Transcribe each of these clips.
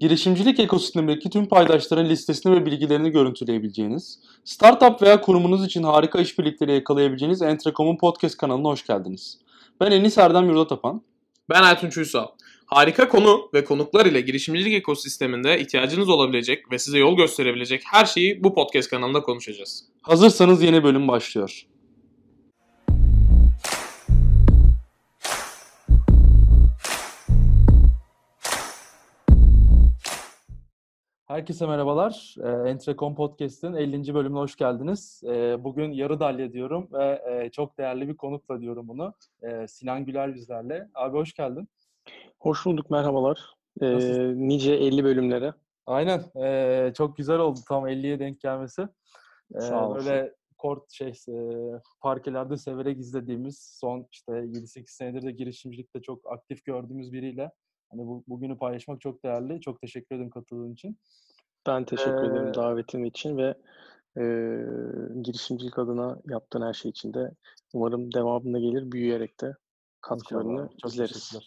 girişimcilik ekosistemindeki tüm paydaşların listesini ve bilgilerini görüntüleyebileceğiniz, startup veya kurumunuz için harika işbirlikleri yakalayabileceğiniz Entrecom'un podcast kanalına hoş geldiniz. Ben Enis Erdem Yurdatapan. Ben Ertunç Uysal. Harika konu ve konuklar ile girişimcilik ekosisteminde ihtiyacınız olabilecek ve size yol gösterebilecek her şeyi bu podcast kanalında konuşacağız. Hazırsanız yeni bölüm başlıyor. Herkese merhabalar. E, Entrecom Podcast'ın 50. bölümüne hoş geldiniz. E, bugün yarı dalya diyorum ve e, çok değerli bir konukla diyorum bunu. E, Sinan Güler bizlerle. Abi hoş geldin. Hoş bulduk, merhabalar. E, nice 50 bölümlere. Aynen. Çok güzel oldu tam 50'ye denk gelmesi. Sağ olsun. Böyle kort şey e, parkelerde severek izlediğimiz son işte 7-8 senedir de girişimcilikte çok aktif gördüğümüz biriyle Hani bu, bugünü paylaşmak çok değerli. Çok teşekkür ederim katıldığın için. Ben teşekkür ee, ederim davetin için ve e, girişimcilik adına yaptığın her şey için de umarım devamında gelir büyüyerek de katkılarını çok izleriz.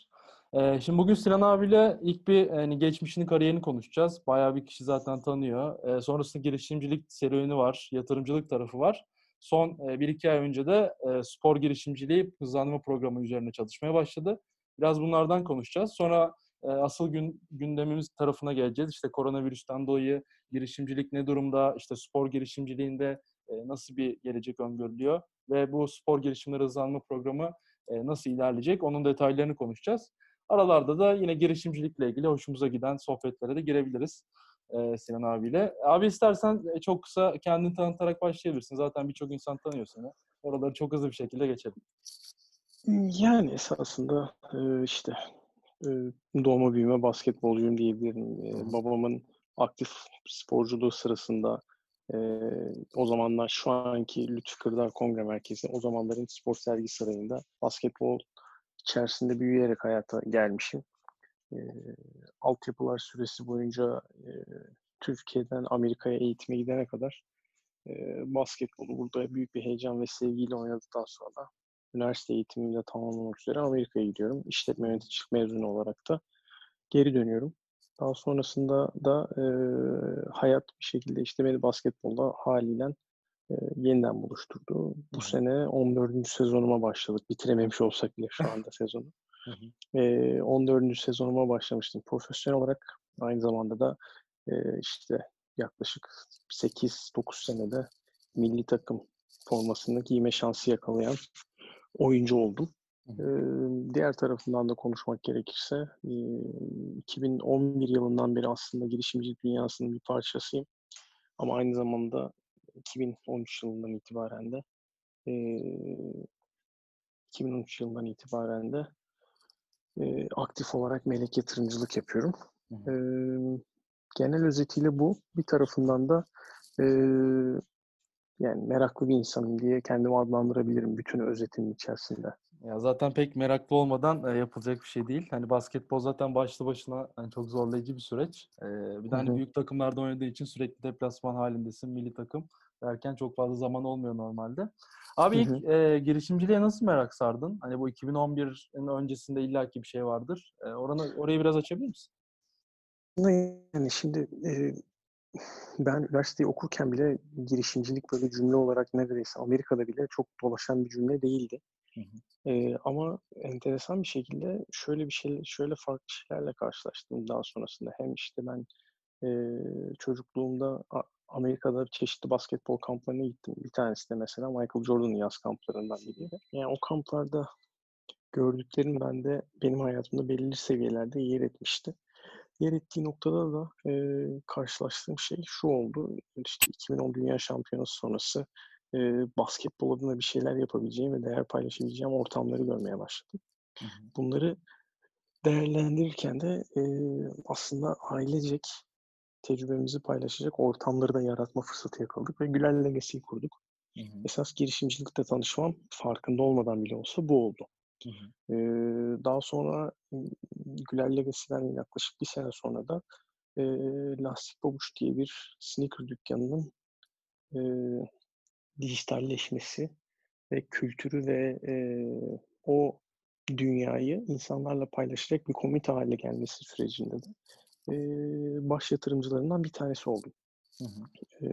Ee, şimdi bugün Sinan abiyle ilk bir hani geçmişini, kariyerini konuşacağız. Bayağı bir kişi zaten tanıyor. Ee, sonrasında girişimcilik serüveni var, yatırımcılık tarafı var. Son e, bir iki ay önce de e, spor girişimciliği hızlandırma programı üzerine çalışmaya başladı. Biraz bunlardan konuşacağız. Sonra e, asıl gün, gündemimiz tarafına geleceğiz. İşte koronavirüsten dolayı girişimcilik ne durumda? İşte spor girişimciliğinde e, nasıl bir gelecek öngörülüyor? Ve bu spor girişimleri hızlanma programı e, nasıl ilerleyecek? Onun detaylarını konuşacağız. Aralarda da yine girişimcilikle ilgili hoşumuza giden sohbetlere de girebiliriz Sinan abiyle. Abi istersen çok kısa kendini tanıtarak başlayabilirsin. Zaten birçok insan tanıyor seni. Oraları çok hızlı bir şekilde geçelim. Yani esasında işte doğma büyüme basketbolcuyum diyebilirim. Babamın aktif sporculuğu sırasında o zamanlar şu anki Lütfü Kırdar Kongre Merkezi o zamanların spor sergi sarayında basketbol içerisinde büyüyerek hayata gelmişim. altyapılar süresi boyunca Türkiye'den Amerika'ya eğitime gidene kadar basketbolu burada büyük bir heyecan ve sevgiyle oynadıktan sonra üniversite eğitimimi de tamamlamak üzere Amerika'ya gidiyorum. İşletme yöneticilik mezunu olarak da geri dönüyorum. Daha sonrasında da e, hayat bir şekilde işte beni basketbolda haliyle e, yeniden buluşturdu. Bu sene 14. sezonuma başladık. Bitirememiş olsak bile şu anda sezonu. E, 14. sezonuma başlamıştım profesyonel olarak. Aynı zamanda da e, işte yaklaşık 8-9 senede milli takım formasını giyme şansı yakalayan oyuncu oldum. Ee, diğer tarafından da konuşmak gerekirse 2011 yılından beri aslında girişimcilik dünyasının bir parçasıyım. Ama aynı zamanda 2013 yılından itibaren de 2013 yılından itibaren de aktif olarak melek yatırımcılık yapıyorum. Hı. genel özetiyle bu. Bir tarafından da yani meraklı bir insanım diye kendimi adlandırabilirim bütün özetimin içerisinde. Ya zaten pek meraklı olmadan e, yapılacak bir şey değil. Hani basketbol zaten başlı başına hani çok zorlayıcı bir süreç. E, bir de hani büyük takımlarda oynadığı için sürekli deplasman halindesin, milli takım derken çok fazla zaman olmuyor normalde. Abi ilk e, girişimciliğe nasıl merak sardın? Hani bu 2011'in öncesinde illaki bir şey vardır. E, oranı orayı biraz açabilir misin? Yani şimdi e, ben üniversiteyi okurken bile girişimcilik böyle cümle olarak neredeyse Amerika'da bile çok dolaşan bir cümle değildi. Hı hı. Ee, ama enteresan bir şekilde şöyle bir şey, şöyle farklı şeylerle karşılaştım daha sonrasında. Hem işte ben e, çocukluğumda Amerika'da çeşitli basketbol kamplarına gittim. Bir tanesi de mesela Michael Jordan'ın yaz kamplarından biriydi. Yani o kamplarda gördüklerim bende benim hayatımda belirli seviyelerde yer etmişti yer ettiği noktada da e, karşılaştığım şey şu oldu. İşte 2010 Dünya Şampiyonası sonrası e, basketbol adına bir şeyler yapabileceğim ve değer paylaşabileceğim ortamları görmeye başladım. Hı hı. Bunları değerlendirirken de e, aslında ailecek tecrübemizi paylaşacak ortamları da yaratma fırsatı yakaladık ve Güler Legacy'yi kurduk. Hı hı. Esas girişimcilikte tanışmam farkında olmadan bile olsa bu oldu. Hı hı. Daha sonra Güler Legacy'den yaklaşık bir sene sonra da e, Lastik Babuş diye bir sneaker dükkanının e, dijitalleşmesi ve kültürü ve e, o dünyayı insanlarla paylaşacak bir komite haline gelmesi sürecinde de e, baş yatırımcılarından bir tanesi oldum. Hı hı. E,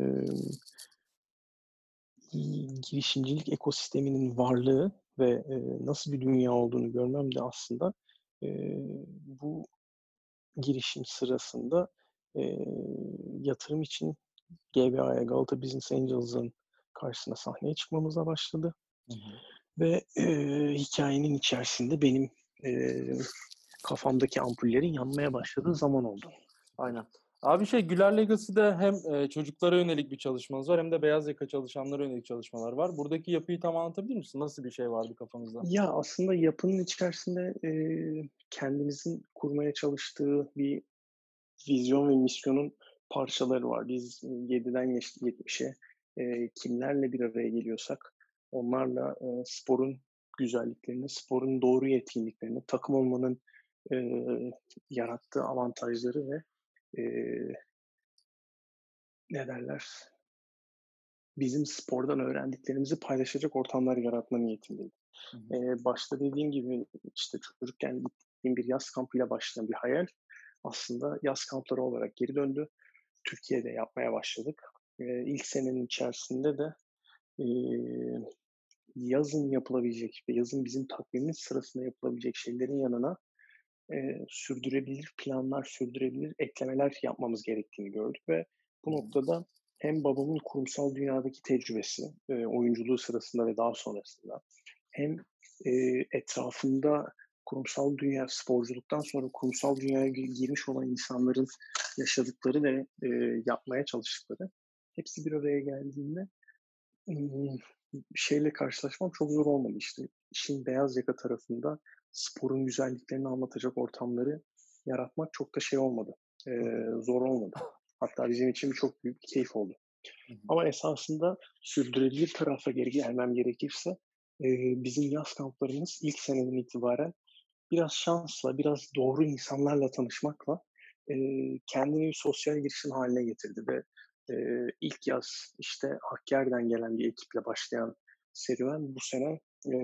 girişimcilik ekosisteminin varlığı ve e, nasıl bir dünya olduğunu görmem de aslında e, bu girişim sırasında e, yatırım için GBA'ya Galata Business Angels'ın karşısına sahneye çıkmamıza başladı. Hı hı. Ve e, hikayenin içerisinde benim e, kafamdaki ampullerin yanmaya başladığı zaman oldu. Aynen. Abi şey Güler Legacy'de hem e, çocuklara yönelik bir çalışmanız var hem de beyaz yaka çalışanlara yönelik çalışmalar var. Buradaki yapıyı tam anlatabilir misin? Nasıl bir şey vardı kafanızda? Ya aslında yapının içerisinde e, kendimizin kurmaya çalıştığı bir vizyon ve misyonun parçaları var. Biz 7'den 70'e e, kimlerle bir araya geliyorsak onlarla e, sporun güzelliklerini, sporun doğru yetkinliklerini, takım olmanın e, yarattığı avantajları ve e, ne derler bizim spordan öğrendiklerimizi paylaşacak ortamlar yaratma niyetindeyim. Ee, başta dediğim gibi işte çocukken gittiğim bir yaz kampıyla başlayan bir hayal aslında yaz kampları olarak geri döndü. Türkiye'de yapmaya başladık. Ee, ilk senenin içerisinde de e, yazın yapılabilecek ve yazın bizim takvimimiz sırasında yapılabilecek şeylerin yanına e, sürdürebilir planlar, sürdürebilir eklemeler yapmamız gerektiğini gördük ve bu noktada hem babamın kurumsal dünyadaki tecrübesi, e, oyunculuğu sırasında ve daha sonrasında hem e, etrafında kurumsal dünya, sporculuktan sonra kurumsal dünyaya girmiş olan insanların yaşadıkları ve e, yapmaya çalıştıkları hepsi bir araya geldiğinde şeyle karşılaşmam çok zor olmadı işte. İşin beyaz yaka tarafında sporun güzelliklerini anlatacak ortamları yaratmak çok da şey olmadı. E, zor olmadı. Hatta bizim için çok büyük bir keyif oldu. Hı hı. Ama esasında sürdürülebilir tarafa geri gelmem gerekirse e, bizim yaz kamplarımız ilk seneden itibaren biraz şansla, biraz doğru insanlarla tanışmakla e, kendini bir sosyal girişim haline getirdi ve e, ilk yaz işte Hakkari'den gelen bir ekiple başlayan serüven bu sene e,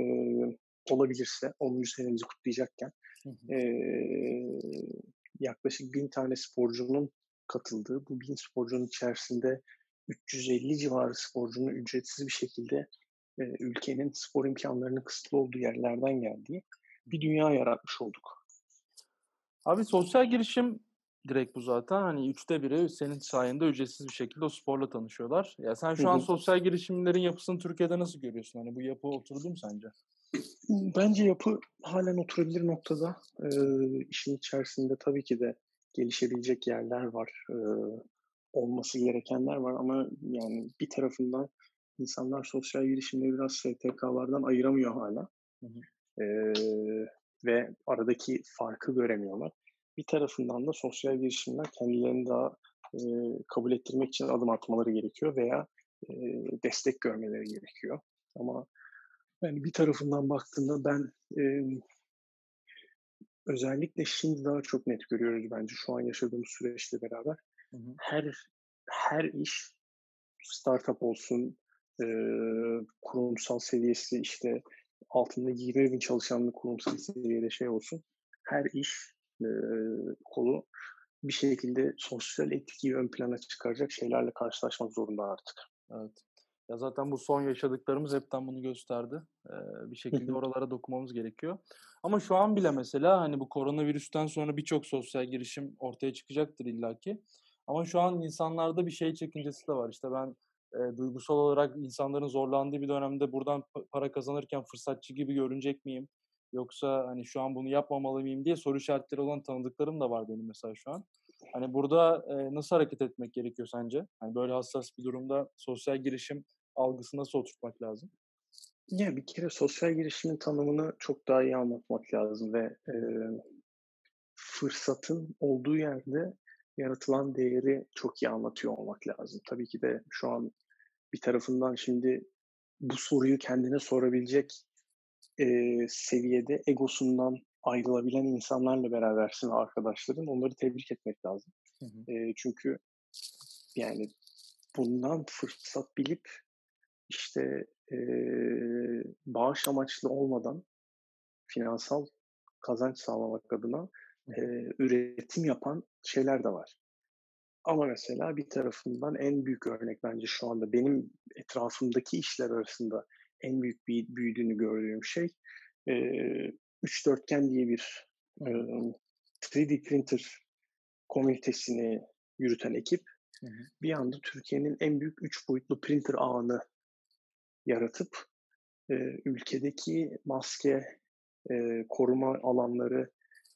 olabilirse 10. senemizi kutlayacakken hı hı. E, yaklaşık bin tane sporcunun katıldığı, bu bin sporcunun içerisinde 350 civarı sporcunun ücretsiz bir şekilde e, ülkenin spor imkanlarının kısıtlı olduğu yerlerden geldiği bir dünya yaratmış olduk. Abi sosyal girişim direkt bu zaten. Hani üçte biri senin sayende ücretsiz bir şekilde o sporla tanışıyorlar. Ya sen şu an sosyal girişimlerin yapısını Türkiye'de nasıl görüyorsun? Hani bu yapı oturdu mu sence? Bence yapı halen oturabilir noktada. Ee, işin içerisinde tabii ki de gelişebilecek yerler var. Ee, olması gerekenler var ama yani bir tarafından insanlar sosyal girişimleri biraz STK'lardan ayıramıyor hala. Hı hı. Ee, ve aradaki farkı göremiyorlar. Bir tarafından da sosyal girişimler kendilerini daha e, kabul ettirmek için adım atmaları gerekiyor veya e, destek görmeleri gerekiyor. Ama yani bir tarafından baktığında ben e, özellikle şimdi daha çok net görüyoruz bence şu an yaşadığımız süreçle beraber. Hı hı. Her her iş startup olsun, e, kurumsal seviyesi işte altında 20 bin çalışanlı kurumsal seviyede şey olsun. Her iş e, kolu bir şekilde sosyal etkiyi ön plana çıkaracak şeylerle karşılaşmak zorunda artık. Evet. Ya zaten bu son yaşadıklarımız hepten bunu gösterdi. Ee, bir şekilde oralara dokunmamız gerekiyor. Ama şu an bile mesela hani bu koronavirüsten sonra birçok sosyal girişim ortaya çıkacaktır illaki. Ama şu an insanlarda bir şey çekincesi de var. İşte ben e, duygusal olarak insanların zorlandığı bir dönemde buradan para kazanırken fırsatçı gibi görünecek miyim? Yoksa hani şu an bunu yapmamalı mıyım diye soru işaretleri olan tanıdıklarım da var benim mesela şu an. Hani burada e, nasıl hareket etmek gerekiyor sence? Hani böyle hassas bir durumda sosyal girişim algısı nasıl oturtmak lazım? Ya bir kere sosyal girişimin tanımını çok daha iyi anlatmak lazım ve e, fırsatın olduğu yerde yaratılan değeri çok iyi anlatıyor olmak lazım. Tabii ki de şu an bir tarafından şimdi bu soruyu kendine sorabilecek e, seviyede egosundan ayrılabilen insanlarla berabersin arkadaşların. Onları tebrik etmek lazım. Hı hı. E, çünkü yani bundan fırsat bilip işte e, bağış amaçlı olmadan finansal kazanç sağlamak adına e, üretim yapan şeyler de var. Ama mesela bir tarafından en büyük örnek bence şu anda benim etrafımdaki işler arasında en büyük bir büyüdüğünü gördüğüm şey e, 3 dörtgen diye bir e, 3D printer komünitesini yürüten ekip hı hı. bir anda Türkiye'nin en büyük 3 boyutlu printer ağını yaratıp e, ülkedeki maske, e, koruma alanları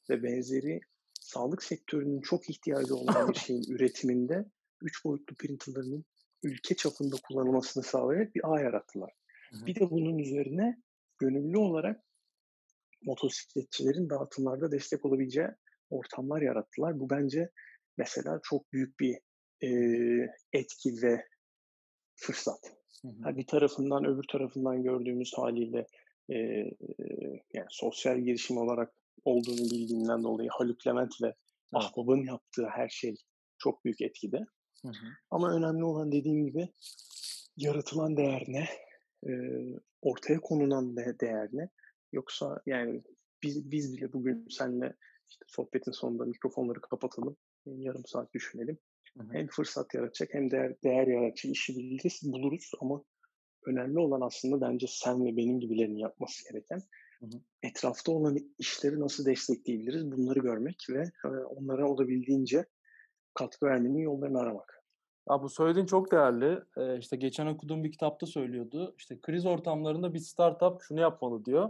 ve benzeri sağlık sektörünün çok ihtiyacı olan bir şeyin üretiminde 3 boyutlu printerlarının ülke çapında kullanılmasını sağlayarak bir ağ yarattılar. Hı hı. Bir de bunun üzerine gönüllü olarak motosikletçilerin dağıtımlarda destek olabileceği ortamlar yarattılar. Bu bence mesela çok büyük bir e, etki ve fırsat. Hı hı. bir tarafından öbür tarafından gördüğümüz haliyle e, e, yani sosyal girişim olarak olduğunu bildiğinden dolayı Haluk Levent ve Ahbab'ın yaptığı her şey çok büyük etkide. Hı hı. Ama önemli olan dediğim gibi yaratılan değer ne? E, ortaya konulan de, değer ne? Yoksa yani biz, biz bile bugün seninle işte sohbetin sonunda mikrofonları kapatalım. Yarım saat düşünelim. Hı hı. Hem fırsat yaratacak hem değer, değer yaratacak işi biliriz, buluruz ama önemli olan aslında bence sen ve benim gibilerin yapması gereken hı hı. etrafta olan işleri nasıl destekleyebiliriz bunları görmek ve onlara olabildiğince katkı vermenin yollarını aramak. Ya bu söylediğin çok değerli. Ee, işte geçen okuduğum bir kitapta söylüyordu. İşte kriz ortamlarında bir startup şunu yapmalı diyor.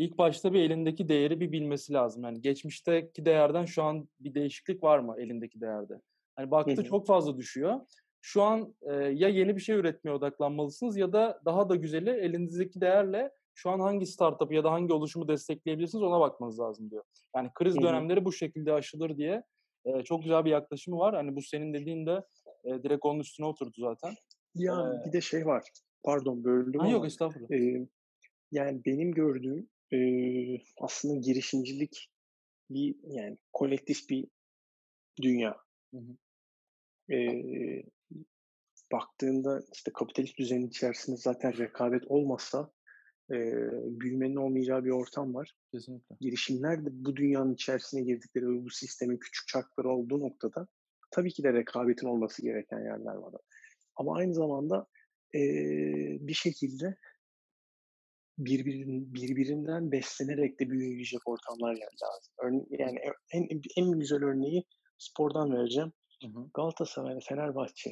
İlk başta bir elindeki değeri bir bilmesi lazım. Yani geçmişteki değerden şu an bir değişiklik var mı elindeki değerde? Hani baktı çok fazla düşüyor. Şu an e, ya yeni bir şey üretmeye odaklanmalısınız ya da daha da güzeli elinizdeki değerle şu an hangi startup ya da hangi oluşumu destekleyebilirsiniz ona bakmanız lazım diyor. Yani kriz dönemleri bu şekilde aşılır diye e, çok güzel bir yaklaşımı var. Hani bu senin dediğin de e, direkt onun üstüne oturdu zaten. Ya ee, bir de şey var. Pardon böldüm ha, ama. Yok estağfurullah. E, yani benim gördüğüm e, aslında girişimcilik bir yani kolektif bir dünya. Hı hı. E, baktığında işte kapitalist düzenin içerisinde zaten rekabet olmasa e, büyümenin olmayacağı bir ortam var. Kesinlikle. Girişimler de bu dünyanın içerisine girdikleri ve bu sistemin küçük çarkları olduğu noktada tabii ki de rekabetin olması gereken yerler var. Ama aynı zamanda e, bir şekilde birbirin, birbirinden beslenerek de büyüyecek ortamlar geldi lazım. Örne yani en, en güzel örneği spordan vereceğim. Hı hı. Galatasaray ve Fenerbahçe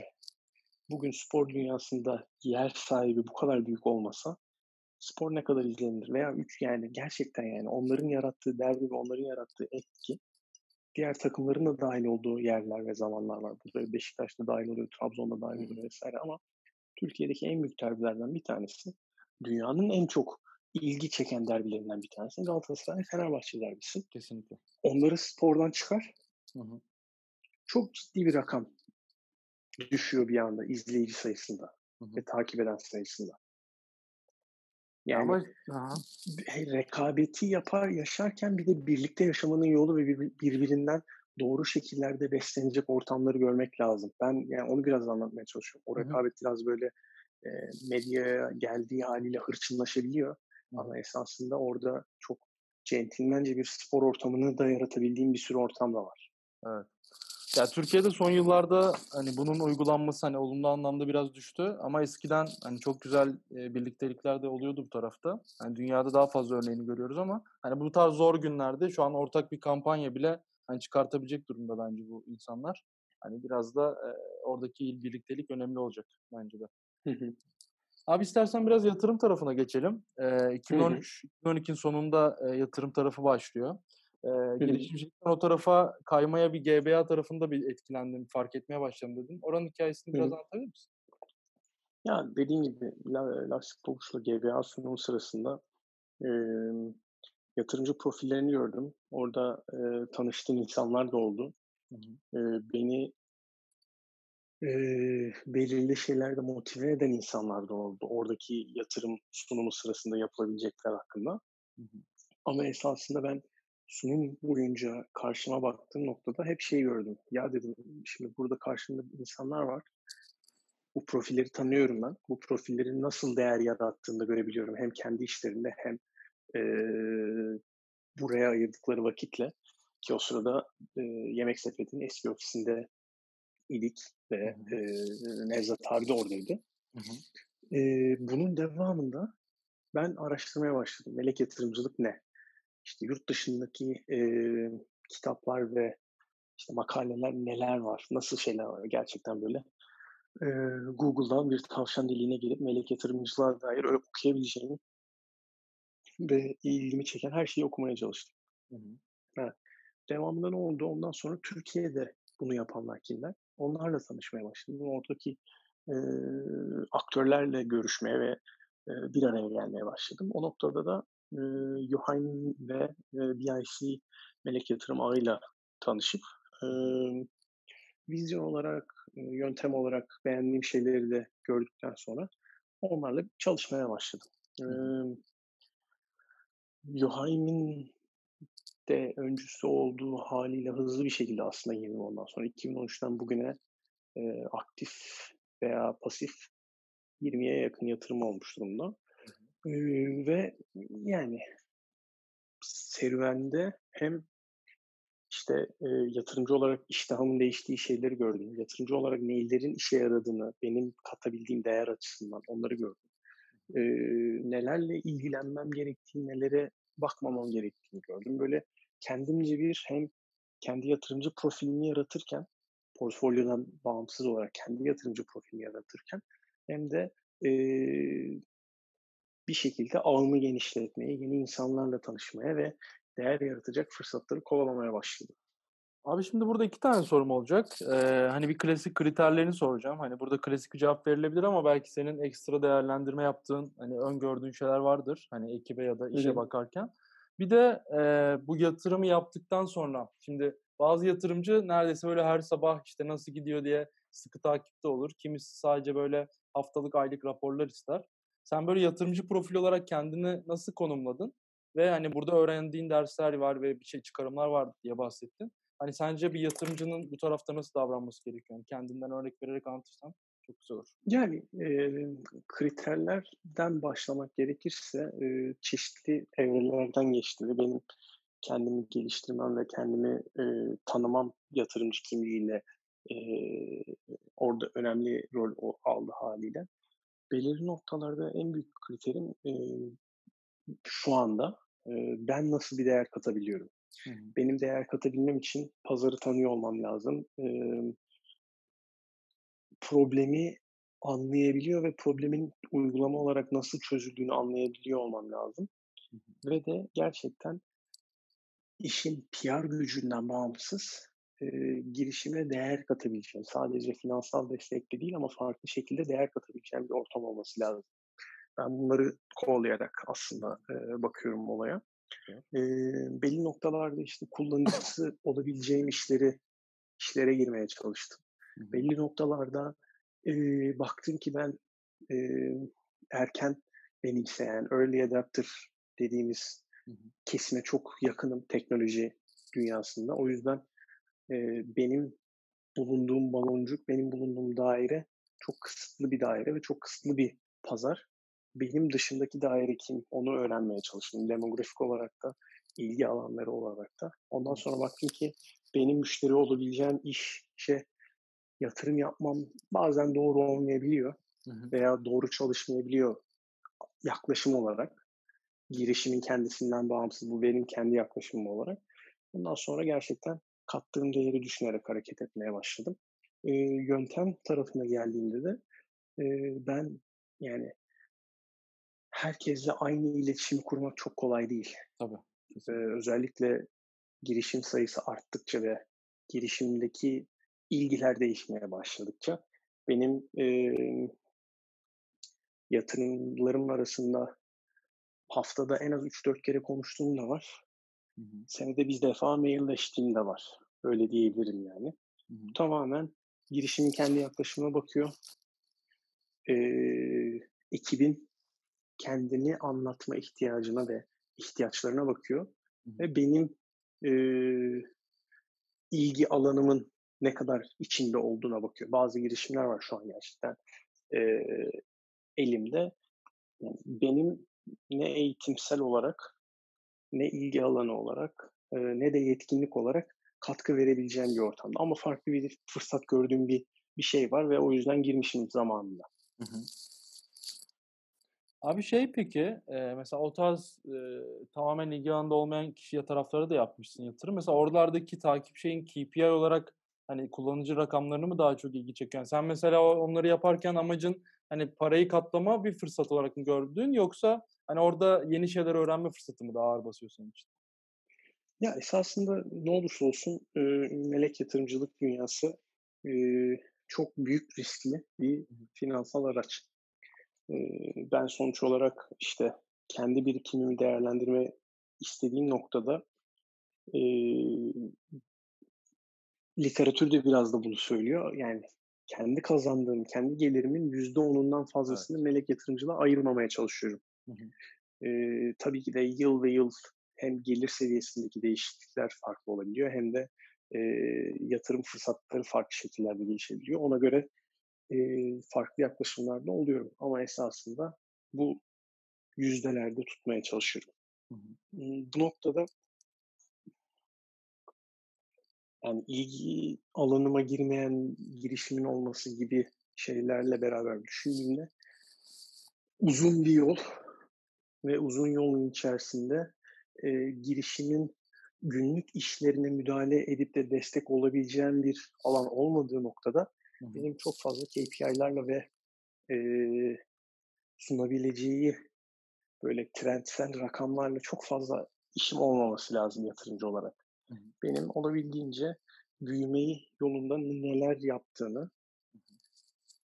bugün spor dünyasında yer sahibi bu kadar büyük olmasa spor ne kadar izlenir veya üç yani gerçekten yani onların yarattığı derbi ve onların yarattığı etki diğer takımların da dahil olduğu yerler ve zamanlar var. Burada Beşiktaş'ta dahil oluyor, Trabzon'da dahil oluyor vesaire ama Türkiye'deki en büyük derbilerden bir tanesi dünyanın en çok ilgi çeken derbilerinden bir tanesi Galatasaray Fenerbahçe derbisi. Kesinlikle. Onları spordan çıkar. Hı hı. Çok ciddi bir rakam düşüyor bir anda izleyici sayısında hı hı. ve takip eden sayısında. Yani Ama, aha. rekabeti yapar yaşarken bir de birlikte yaşamanın yolu ve birbirinden doğru şekillerde beslenecek ortamları görmek lazım. Ben yani onu biraz anlatmaya çalışıyorum. O rekabet Hı-hı. biraz böyle e, medyaya geldiği haliyle hırçınlaşabiliyor. Ama esasında orada çok centilmence bir spor ortamını da yaratabildiğim bir sürü ortam da var. Evet. Ya Türkiye'de son yıllarda hani bunun uygulanması hani olumlu anlamda biraz düştü ama eskiden hani çok güzel e, birliktelikler de oluyordu bu tarafta. Hani dünyada daha fazla örneğini görüyoruz ama hani bu tarz zor günlerde şu an ortak bir kampanya bile hani çıkartabilecek durumda bence bu insanlar. Hani biraz da e, oradaki birliktelik önemli olacak bence de. Abi istersen biraz yatırım tarafına geçelim. E, 2013-2012'nin sonunda e, yatırım tarafı başlıyor. E, girişimcilikten o tarafa kaymaya bir GBA tarafında bir etkilendim, fark etmeye başladım dedin. Oranın hikayesini biraz anlatabilir misin? Ya dediğim gibi Lastik Topuş'la GBA sunumu sırasında e, yatırımcı profillerini gördüm. Orada e, tanıştığım insanlar da oldu. Hı hı. E, beni e, belirli şeylerde motive eden insanlar da oldu. Oradaki yatırım sunumu sırasında yapılabilecekler hakkında. Hı hı. Ama esasında ben sunum boyunca karşıma baktığım noktada hep şey gördüm. Ya dedim şimdi burada karşımda insanlar var. Bu profilleri tanıyorum ben. Bu profillerin nasıl değer yarattığını da görebiliyorum. Hem kendi işlerinde hem e, buraya ayırdıkları vakitle. ki o sırada e, Yemek Sepeti'nin eski ofisinde idik ve e, Nevzat abi de oradaydı. Hı hı. E, bunun devamında ben araştırmaya başladım. Melek yatırımcılık ne? İşte yurt dışındaki e, kitaplar ve işte makaleler neler var, nasıl şeyler var gerçekten böyle. E, Google'dan bir tavşan diliğine girip melek yatırımcılığa dair okuyabileceğim ve ilgimi çeken her şeyi okumaya çalıştım. Hı hı. Evet. Devamında ne oldu? Ondan sonra Türkiye'de bunu yapanlar kimler? Onlarla tanışmaya başladım. Oradaki e, aktörlerle görüşmeye ve e, bir araya gelmeye başladım. O noktada da e, Yohain ve e, BIC Melek Yatırım Ağı'yla tanışıp e, vizyon olarak, e, yöntem olarak beğendiğim şeyleri de gördükten sonra onlarla çalışmaya başladım. E, Yohaim'in de öncüsü olduğu haliyle hızlı bir şekilde aslında girdim ondan sonra. 2013'ten bugüne e, aktif veya pasif 20'ye yakın yatırım olmuş durumda. E, ve yani serüvende hem işte e, yatırımcı olarak iştahımın değiştiği şeyleri gördüm. Yatırımcı olarak neylerin işe yaradığını, benim katabildiğim değer açısından onları gördüm. E, nelerle ilgilenmem gerektiği, nelere bakmamam gerektiğini gördüm. Böyle kendimce bir hem kendi yatırımcı profilini yaratırken portfolyodan bağımsız olarak kendi yatırımcı profilini yaratırken hem de e, bir şekilde ağımı genişletmeye, yeni insanlarla tanışmaya ve değer yaratacak fırsatları kovalamaya başladım. Abi şimdi burada iki tane sorum olacak. Ee, hani bir klasik kriterlerini soracağım. Hani burada klasik bir cevap verilebilir ama belki senin ekstra değerlendirme yaptığın, hani öngördüğün şeyler vardır. Hani ekibe ya da işe Hı-hı. bakarken. Bir de e, bu yatırımı yaptıktan sonra, şimdi bazı yatırımcı neredeyse böyle her sabah işte nasıl gidiyor diye sıkı takipte olur. Kimisi sadece böyle haftalık, aylık raporlar ister. Sen böyle yatırımcı profil olarak kendini nasıl konumladın? Ve hani burada öğrendiğin dersler var ve bir şey çıkarımlar var diye bahsettin. Hani sence bir yatırımcının bu tarafta nasıl davranması gerekiyor? Yani kendinden örnek vererek anlatırsan çok olur. Yani e, kriterlerden başlamak gerekirse e, çeşitli evrelerden geçti ve benim kendimi geliştirmem ve kendimi e, tanımam yatırımcı kimliğiyle e, orada önemli rol aldı haliyle. Belirli noktalarda en büyük kriterim e, şu anda e, ben nasıl bir değer katabiliyorum. Hı. Benim değer katabilmem için pazarı tanıyor olmam lazım. E, problemi anlayabiliyor ve problemin uygulama olarak nasıl çözüldüğünü anlayabiliyor olmam lazım. Hı hı. Ve de gerçekten işin PR gücünden bağımsız e, girişime değer katabileceğim. Sadece finansal destekli değil ama farklı şekilde değer katabileceğim bir ortam olması lazım. Ben bunları kovalayarak aslında e, bakıyorum olaya. E, belli noktalarda işte kullanıcısı olabileceğim işleri işlere girmeye çalıştım. Belli noktalarda e, baktım ki ben e, erken benimseyen, early adapter dediğimiz kesime çok yakınım teknoloji dünyasında. O yüzden e, benim bulunduğum baloncuk, benim bulunduğum daire çok kısıtlı bir daire ve çok kısıtlı bir pazar. Benim dışındaki daire kim onu öğrenmeye çalıştım. Demografik olarak da, ilgi alanları olarak da. Ondan sonra baktım ki benim müşteri olabileceğim işe yatırım yapmam bazen doğru olmayabiliyor veya doğru çalışmayabiliyor yaklaşım olarak girişimin kendisinden bağımsız bu benim kendi yaklaşımım olarak. Bundan sonra gerçekten kattığım değeri düşünerek hareket etmeye başladım. E, yöntem tarafına geldiğimde de e, ben yani herkesle aynı iletişimi kurmak çok kolay değil. Tabii. Ee, özellikle girişim sayısı arttıkça ve girişimdeki ilgiler değişmeye başladıkça benim e, yatırımlarım arasında haftada en az 3-4 kere konuştuğum da var. Hı hı. Senede bir defa mailleştiğim de var. Öyle diyebilirim yani. Hı hı. Tamamen girişimin kendi yaklaşımına bakıyor. Ee, ekibin kendini anlatma ihtiyacına ve ihtiyaçlarına bakıyor. Hı hı. Ve benim e, ilgi alanımın ne kadar içinde olduğuna bakıyor. Bazı girişimler var şu an gerçekten e, elimde. Yani benim ne eğitimsel olarak ne ilgi alanı olarak e, ne de yetkinlik olarak katkı verebileceğim bir ortamda. Ama farklı bir fırsat gördüğüm bir bir şey var ve o yüzden girmişim zamanında. Hı hı. Abi şey peki, e, mesela o tarz e, tamamen ilgi alanında olmayan kişiye tarafları da yapmışsın yatırım. Mesela oralardaki takip şeyin KPI olarak hani kullanıcı rakamlarını mı daha çok ilgi çekiyor? sen mesela onları yaparken amacın hani parayı katlama bir fırsat olarak mı gördün yoksa hani orada yeni şeyler öğrenme fırsatı mı daha ağır basıyor senin için? Ya esasında ne olursa olsun e, melek yatırımcılık dünyası e, çok büyük riskli bir finansal araç. E, ben sonuç olarak işte kendi birikimimi değerlendirme istediğim noktada e, literatür de biraz da bunu söylüyor. Yani kendi kazandığım, kendi gelirimin yüzde onundan fazlasını evet. melek yatırımcılığa ayırmamaya çalışıyorum. Hı hı. Ee, tabii ki de yıl ve yıl hem gelir seviyesindeki değişiklikler farklı olabiliyor hem de e, yatırım fırsatları farklı şekillerde gelişebiliyor. Ona göre e, farklı yaklaşımlarda oluyorum. Ama esasında bu yüzdelerde tutmaya çalışıyorum. Hı hı. Bu noktada yani ilgi alanıma girmeyen girişimin olması gibi şeylerle beraber düşündüğümde uzun bir yol ve uzun yolun içerisinde e, girişimin günlük işlerine müdahale edip de destek olabileceğim bir alan olmadığı noktada Hı-hı. benim çok fazla KPI'lerle ve e, sunabileceği böyle trendsel rakamlarla çok fazla işim olmaması lazım yatırımcı olarak. Benim olabildiğince büyümeyi yolunda neler yaptığını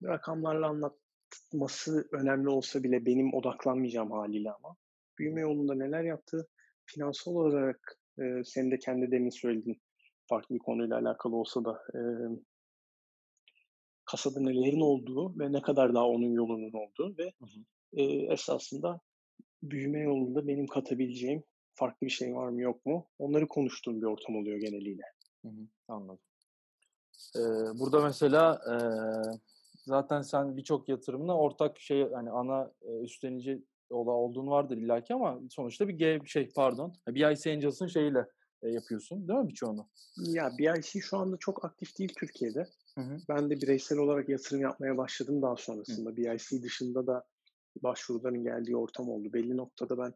rakamlarla anlatması önemli olsa bile benim odaklanmayacağım haliyle ama büyüme yolunda neler yaptığı finansal olarak e, senin de kendi demin söylediğin farklı bir konuyla alakalı olsa da e, kasada nelerin olduğu ve ne kadar daha onun yolunun olduğu ve hı hı. E, esasında büyüme yolunda benim katabileceğim farklı bir şey var mı yok mu onları konuştuğum bir ortam oluyor geneliyle. Hı hı, anladım. Ee, burada mesela e, zaten sen birçok yatırımla ortak şey hani ana e, üstlenici olduğunu vardır illaki ama sonuçta bir G şey pardon BIC Angels'ın şeyiyle e, yapıyorsun değil mi birçoğunu? Ya BIC şu anda çok aktif değil Türkiye'de. Hı hı. Ben de bireysel olarak yatırım yapmaya başladım daha sonrasında. Hı. BIC dışında da başvuruların geldiği ortam oldu. Belli noktada ben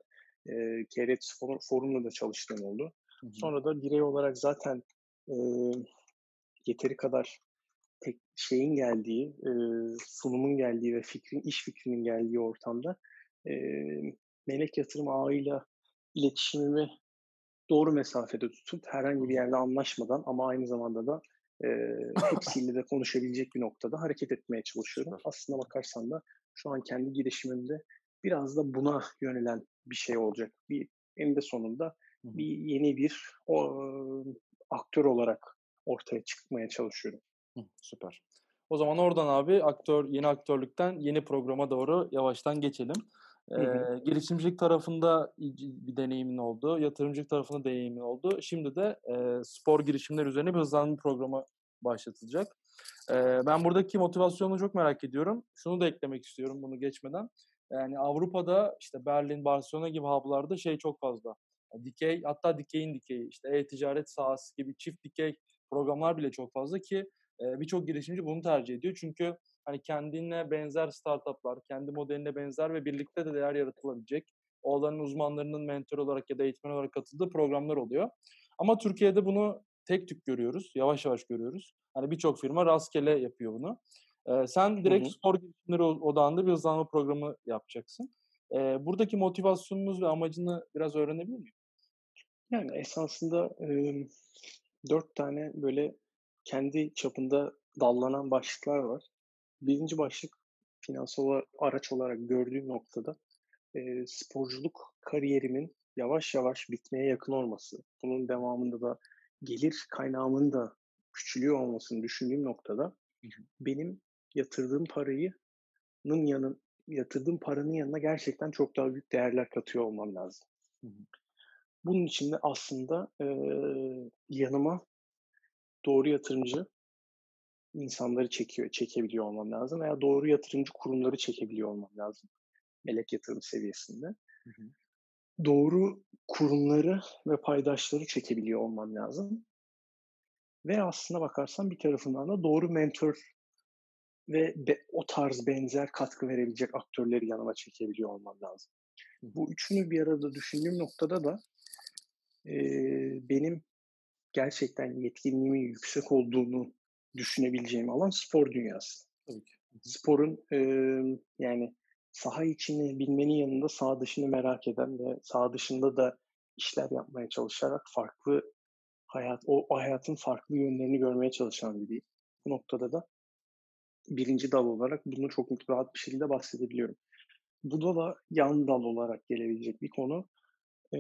e, KRT Forum'la da çalıştığım oldu. Hı hı. Sonra da birey olarak zaten e, yeteri kadar tek şeyin geldiği, e, sunumun geldiği ve fikrin, iş fikrinin geldiği ortamda e, melek yatırım ağıyla iletişimimi doğru mesafede tutup herhangi bir yerde anlaşmadan ama aynı zamanda da e, hepsiyle de konuşabilecek bir noktada hareket etmeye çalışıyorum. Aslında bakarsan da şu an kendi girişimimde biraz da buna yönelen bir şey olacak. Bir eninde sonunda bir yeni bir o, aktör olarak ortaya çıkmaya çalışıyorum. Hı, süper. O zaman oradan abi aktör yeni aktörlükten yeni programa doğru yavaştan geçelim. Ee, girişimcilik tarafında bir deneyimin oldu, yatırımcılık tarafında deneyimin oldu. Şimdi de e, spor girişimler üzerine bir hızlanma programı başlatılacak. E, ben buradaki motivasyonu çok merak ediyorum. Şunu da eklemek istiyorum bunu geçmeden. Yani Avrupa'da işte Berlin, Barcelona gibi hub'larda şey çok fazla. Dikey, hatta dikeyin dikeyi, işte e-ticaret sahası gibi çift dikey programlar bile çok fazla ki e, birçok girişimci bunu tercih ediyor. Çünkü hani kendine benzer startuplar, kendi modeline benzer ve birlikte de değer yaratılabilecek o alanın uzmanlarının mentor olarak ya da eğitmen olarak katıldığı programlar oluyor. Ama Türkiye'de bunu tek tük görüyoruz, yavaş yavaş görüyoruz. Hani birçok firma rastgele yapıyor bunu. Sen direkt hı hı. spor girişimleri odağında bir hızlanma programı yapacaksın. Ee, buradaki motivasyonunuz ve amacını biraz öğrenebilir miyim? Yani esasında e, dört tane böyle kendi çapında dallanan başlıklar var. Birinci başlık finansal araç olarak gördüğüm noktada e, sporculuk kariyerimin yavaş yavaş bitmeye yakın olması, bunun devamında da gelir kaynağımın da küçülüyor olmasını düşündüğüm noktada benim yatırdığım parayı yanın yatırdığım paranın yanına gerçekten çok daha büyük değerler katıyor olmam lazım. Hı hı. Bunun için de aslında e, yanıma doğru yatırımcı insanları çekiyor, çekebiliyor olmam lazım veya doğru yatırımcı kurumları çekebiliyor olmam lazım. Melek yatırım seviyesinde. Hı hı. doğru kurumları ve paydaşları çekebiliyor olman lazım. Ve aslına bakarsan bir tarafından da doğru mentor ve be, o tarz benzer katkı verebilecek aktörleri yanıma çekebiliyor olman lazım. Bu üçünü bir arada düşündüğüm noktada da e, benim gerçekten yetkinliğimin yüksek olduğunu düşünebileceğim alan spor dünyası. Tabii ki. Sporun e, yani saha içini bilmenin yanında saha dışını merak eden ve saha dışında da işler yapmaya çalışarak farklı hayat, o hayatın farklı yönlerini görmeye çalışan biriyim. Bu noktada da birinci dal olarak bunu çok rahat bir şekilde bahsedebiliyorum. Bu da da yan dal olarak gelebilecek bir konu. Ee,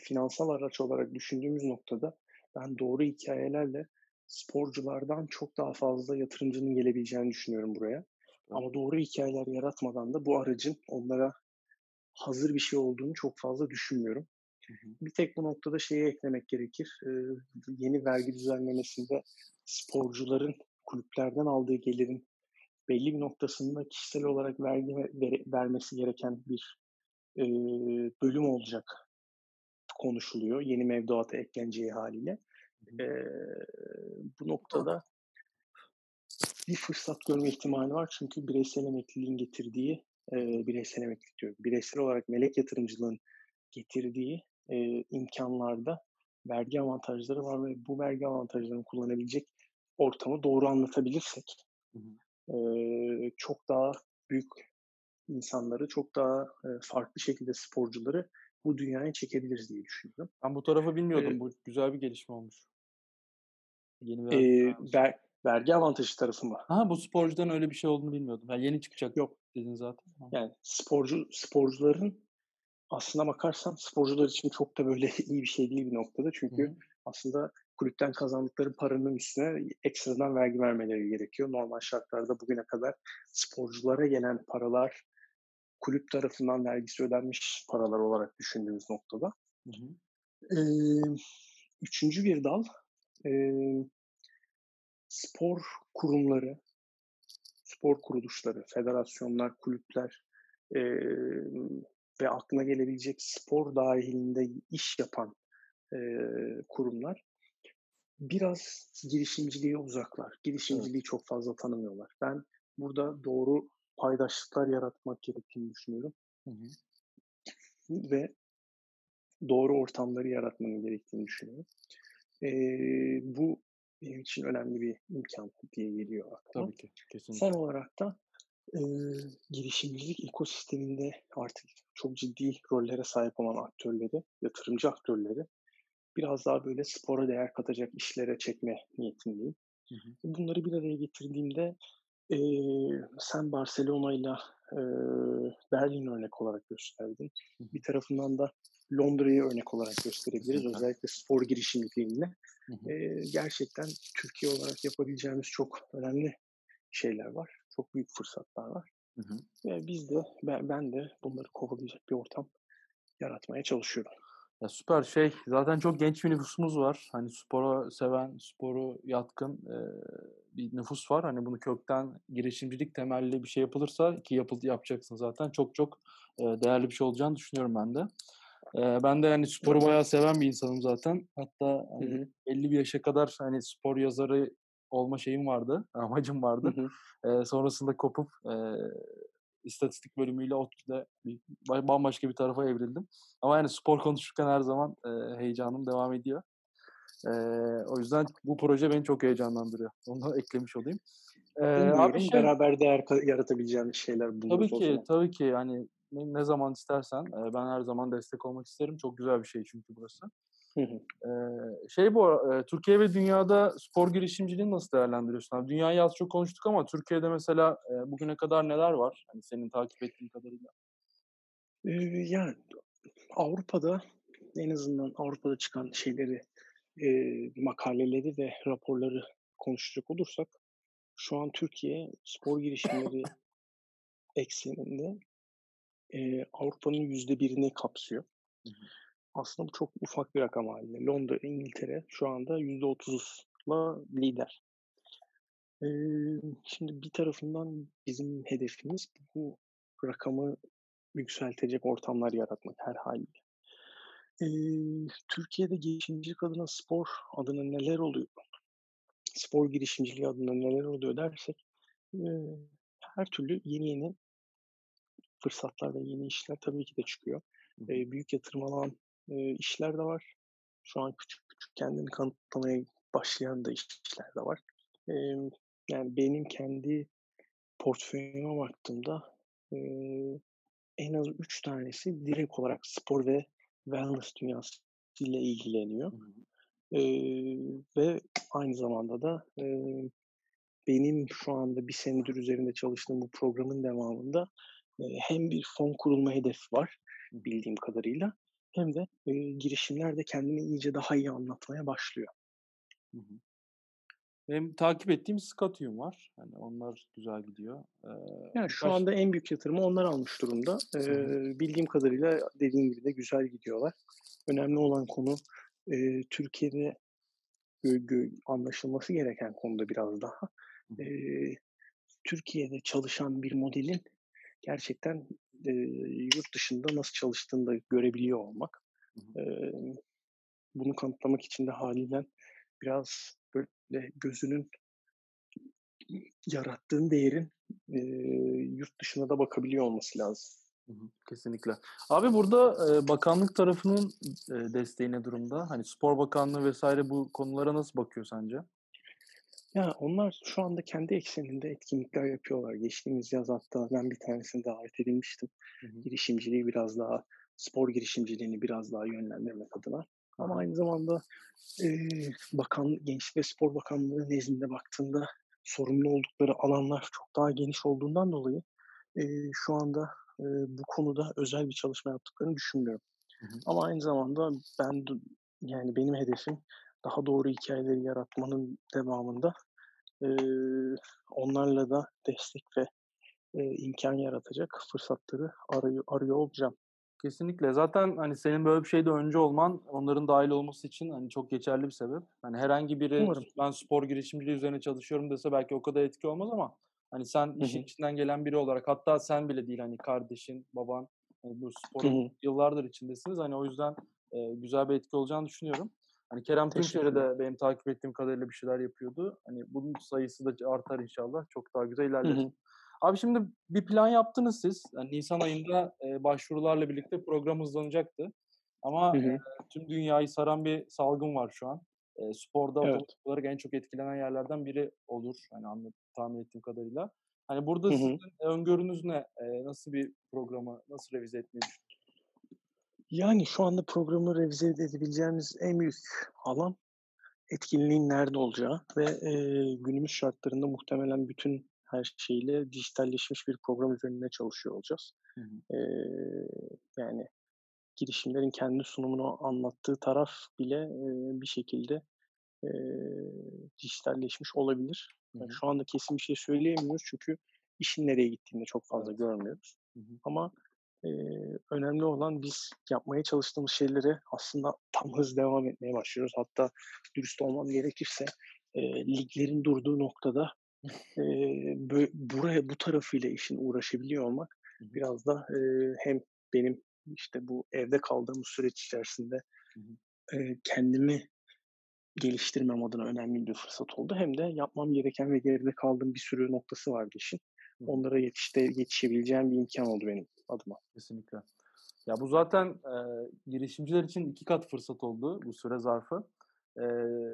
finansal araç olarak düşündüğümüz noktada ben doğru hikayelerle sporculardan çok daha fazla yatırımcının gelebileceğini düşünüyorum buraya. Ama doğru hikayeler yaratmadan da bu aracın onlara hazır bir şey olduğunu çok fazla düşünmüyorum. Bir tek bu noktada şeyi eklemek gerekir. Ee, yeni vergi düzenlemesinde sporcuların kulüplerden aldığı gelirin belli bir noktasında kişisel olarak vergi ver, vermesi gereken bir e, bölüm olacak konuşuluyor. Yeni mevduata ekleneceği haliyle. E, bu noktada bir fırsat görme ihtimali var. Çünkü bireysel emekliliğin getirdiği, e, bireysel emeklilik diyorum, bireysel olarak melek yatırımcılığın getirdiği e, imkanlarda vergi avantajları var ve bu vergi avantajlarını kullanabilecek ortamı doğru anlatabilirsek hı hı. E, çok daha büyük insanları, çok daha e, farklı şekilde sporcuları bu dünyaya çekebiliriz diye düşünüyorum. Ben bu tarafı bilmiyordum. Ee, bu güzel bir gelişme olmuş. Yeni bir e, ver, vergi avantajı tarafı mı? Ha bu sporcudan öyle bir şey olduğunu bilmiyordum. Yani yeni çıkacak. Yok. Dedin zaten. Yani sporcu sporcuların aslına bakarsan sporcular için çok da böyle iyi bir şey değil bir noktada. Çünkü Hı-hı. aslında kulüpten kazandıkları paranın üstüne ekstradan vergi vermeleri gerekiyor. Normal şartlarda bugüne kadar sporculara gelen paralar kulüp tarafından vergisi ödenmiş paralar olarak düşündüğümüz noktada. Hı hı. Ee, üçüncü bir dal e, spor kurumları, spor kuruluşları, federasyonlar, kulüpler e, ve aklına gelebilecek spor dahilinde iş yapan e, kurumlar biraz girişimciliğe uzaklar. Girişimciliği evet. çok fazla tanımıyorlar. Ben burada doğru paydaşlıklar yaratmak gerektiğini düşünüyorum. Hı hı. Ve doğru ortamları yaratmanın gerektiğini düşünüyorum. E, bu benim için önemli bir imkan diye geliyor aklıma. Tabii ki. Kesinlikle. Son olarak da e, girişimcilik ekosisteminde artık çok ciddi rollere sahip olan aktörleri, yatırımcı aktörleri biraz daha böyle spora değer katacak işlere çekme niyetindeyim. Hı hı. Bunları bir araya getirdiğimde e, sen Barcelona ile Berlin örnek olarak gösterdin. Hı hı. Bir tarafından da Londra'yı örnek olarak gösterebiliriz. Hı hı. Özellikle spor girişimciliğinde. E, gerçekten Türkiye olarak yapabileceğimiz çok önemli şeyler var. Çok büyük fırsatlar var. Hı hı. Ve biz de, ben, ben de bunları kovalayacak bir ortam yaratmaya çalışıyorum. Ya süper şey. Zaten çok genç bir nüfusumuz var. Hani spora seven, sporu yatkın e, bir nüfus var. Hani bunu kökten girişimcilik temelli bir şey yapılırsa ki yapıldı yapacaksın zaten çok çok e, değerli bir şey olacağını düşünüyorum ben de. E, ben de yani sporu bayağı seven bir insanım zaten. Hatta hani, 50 bir yaşa kadar hani spor yazarı olma şeyim vardı, amacım vardı. Hı hı. E, sonrasında kopup e, istatistik bölümüyle ODTÜ'de bambaşka bir tarafa evrildim. Ama yani spor konuşurken her zaman e, heyecanım devam ediyor. E, o yüzden bu proje beni çok heyecanlandırıyor. Onu da eklemiş olayım. E, abi şey, beraber değer yaratabileceğimiz şeyler bunlar. Tabii ki, tabii ki. Yani ne, ne zaman istersen e, ben her zaman destek olmak isterim. Çok güzel bir şey çünkü burası. Hı şey bu, e, Türkiye ve dünyada spor girişimciliğini nasıl değerlendiriyorsun? Abi, dünyayı az çok konuştuk ama Türkiye'de mesela e, bugüne kadar neler var? Hani senin takip ettiğin kadarıyla. Ee, yani Avrupa'da en azından Avrupa'da çıkan şeyleri, e, makaleleri ve raporları konuşacak olursak şu an Türkiye spor girişimleri ekseninde e, Avrupa'nın yüzde birini kapsıyor. Hı hı. Aslında bu çok ufak bir rakam halinde. Londra, İngiltere şu anda %30'la lider. Ee, şimdi bir tarafından bizim hedefimiz bu rakamı yükseltecek ortamlar yaratmak her haliyle. Ee, Türkiye'de girişimcilik adına spor adına neler oluyor? Spor girişimciliği adına neler oluyor dersek e, her türlü yeni yeni fırsatlar ve yeni işler tabii ki de çıkıyor. E, büyük yatırım alan e, işler de var. Şu an küçük küçük kendini kanıtlamaya başlayan da işler de var. E, yani benim kendi portföyüme baktığımda e, en az üç tanesi direkt olarak spor ve wellness dünyası ile ilgileniyor. E, ve aynı zamanda da e, benim şu anda bir senedir üzerinde çalıştığım bu programın devamında hem bir fon kurulma hedefi var bildiğim kadarıyla hem de e, girişimler de kendini iyice daha iyi anlatmaya başlıyor. Hı hı. Benim takip ettiğim Scatium var. Yani onlar güzel gidiyor. Ee, yani şu baş... anda en büyük yatırımı onlar almış durumda. Ee, bildiğim kadarıyla dediğim gibi de güzel gidiyorlar. Önemli olan konu e, Türkiye'de anlaşılması gereken konuda biraz daha. E, Türkiye'de çalışan bir modelin gerçekten e, yurt dışında nasıl çalıştığını da görebiliyor olmak. E, bunu kanıtlamak için de haliyle biraz böyle gözünün yarattığın değerin e, yurt dışına da bakabiliyor olması lazım. Kesinlikle. Abi burada e, bakanlık tarafının e, desteği ne durumda? Hani spor bakanlığı vesaire bu konulara nasıl bakıyor sence? Ya onlar şu anda kendi ekseninde etkinlikler yapıyorlar. Geçtiğimiz yaz hatta ben bir tanesine davet edilmiştim. Hı hı. Girişimciliği biraz daha, spor girişimciliğini biraz daha yönlendirmek adına. Ama aynı zamanda e, Bakan Gençlik ve Spor Bakanlığı nezdinde baktığında sorumlu oldukları alanlar çok daha geniş olduğundan dolayı e, şu anda e, bu konuda özel bir çalışma yaptıklarını düşünmüyorum. Hı hı. Ama aynı zamanda ben yani benim hedefim daha doğru hikayeleri yaratmanın devamında e, onlarla da destek ve e, imkan yaratacak fırsatları arıyor, arıyor olacağım. Kesinlikle. Zaten hani senin böyle bir şeyde önce olman onların dahil olması için hani çok geçerli bir sebep. Hani herhangi biri Umarım. ben spor girişimciliği üzerine çalışıyorum dese belki o kadar etki olmaz ama hani sen işin içinden gelen biri olarak hatta sen bile değil hani kardeşin, baban hani bu sporun yıllardır içindesiniz. Hani o yüzden e, güzel bir etki olacağını düşünüyorum. Hani Kerem Tunçeri de benim takip ettiğim kadarıyla bir şeyler yapıyordu. Hani bunun sayısı da artar inşallah. Çok daha güzel ilerler. Abi şimdi bir plan yaptınız siz. Yani Nisan ayında e, başvurularla birlikte program hızlanacaktı. Ama E, tüm dünyayı saran bir salgın var şu an. E, sporda evet. olarak en çok etkilenen yerlerden biri olur. Hani anladım, tahmin ettiğim kadarıyla. Hani burada hı hı. sizin öngörünüz ne? E, nasıl bir programı, nasıl revize etmeyi düşünüyorsunuz? Yani şu anda programı revize edebileceğimiz en büyük alan etkinliğin nerede olacağı ve e, günümüz şartlarında muhtemelen bütün her şeyle dijitalleşmiş bir program üzerinde çalışıyor olacağız. Hı hı. E, yani girişimlerin kendi sunumunu anlattığı taraf bile e, bir şekilde e, dijitalleşmiş olabilir. Yani şu anda kesin bir şey söyleyemiyoruz çünkü işin nereye gittiğini çok fazla evet. görmüyoruz. Hı hı. Ama e, önemli olan biz yapmaya çalıştığımız şeyleri aslında tam hız devam etmeye başlıyoruz. Hatta dürüst olmam gerekirse e, liglerin durduğu noktada e, buraya bu tarafıyla işin uğraşabiliyor olmak biraz da e, hem benim işte bu evde kaldığımız süreç içerisinde e, kendimi geliştirmem adına önemli bir fırsat oldu. Hem de yapmam gereken ve geride kaldığım bir sürü noktası vardı işin. Onlara yetişte, yetişebileceğim bir imkan oldu benim adıma. Kesinlikle. Ya bu zaten e, girişimciler için iki kat fırsat oldu bu süre zarfı. E,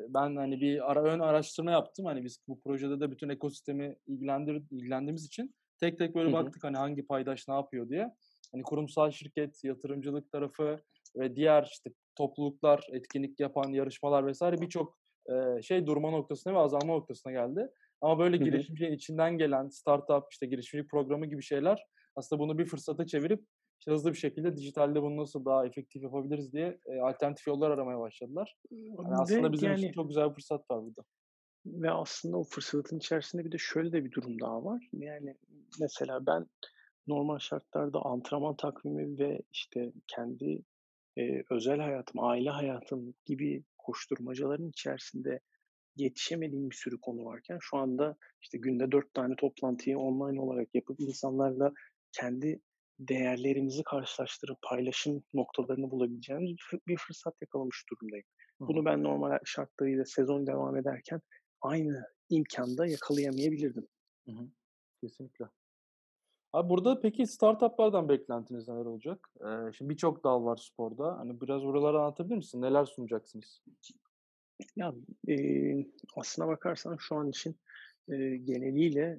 ben hani bir ara ön araştırma yaptım. Hani biz bu projede de bütün ekosistemi ilgilendir ilgilendiğimiz için tek tek böyle Hı-hı. baktık hani hangi paydaş ne yapıyor diye. Hani kurumsal şirket, yatırımcılık tarafı ve diğer işte topluluklar, etkinlik yapan yarışmalar vesaire birçok e, şey durma noktasına ve azalma noktasına geldi. Ama böyle girişimcinin içinden gelen startup, işte girişimcilik programı gibi şeyler aslında bunu bir fırsata çevirip işte hızlı bir şekilde dijitalde bunu nasıl daha efektif yapabiliriz diye e, alternatif yollar aramaya başladılar. Yani aslında bizim yani, için çok güzel bir fırsat var burada. Ve aslında o fırsatın içerisinde bir de şöyle de bir durum daha var. Yani mesela ben normal şartlarda antrenman takvimi ve işte kendi e, özel hayatım, aile hayatım gibi koşturmacaların içerisinde yetişemediğim bir sürü konu varken şu anda işte günde dört tane toplantıyı online olarak yapıp insanlarla kendi değerlerimizi karşılaştırıp paylaşım noktalarını bulabileceğimiz bir fırsat yakalamış durumdayım. Bunu ben normal şartlarıyla sezon devam ederken aynı imkanda yakalayamayabilirdim. Hı hı. Kesinlikle. Abi burada peki startuplardan beklentiniz neler olacak? Ee, şimdi birçok dal var sporda. Hani biraz oraları anlatabilir misin? Neler sunacaksınız? Ya e, aslına bakarsan şu an için e, geneliyle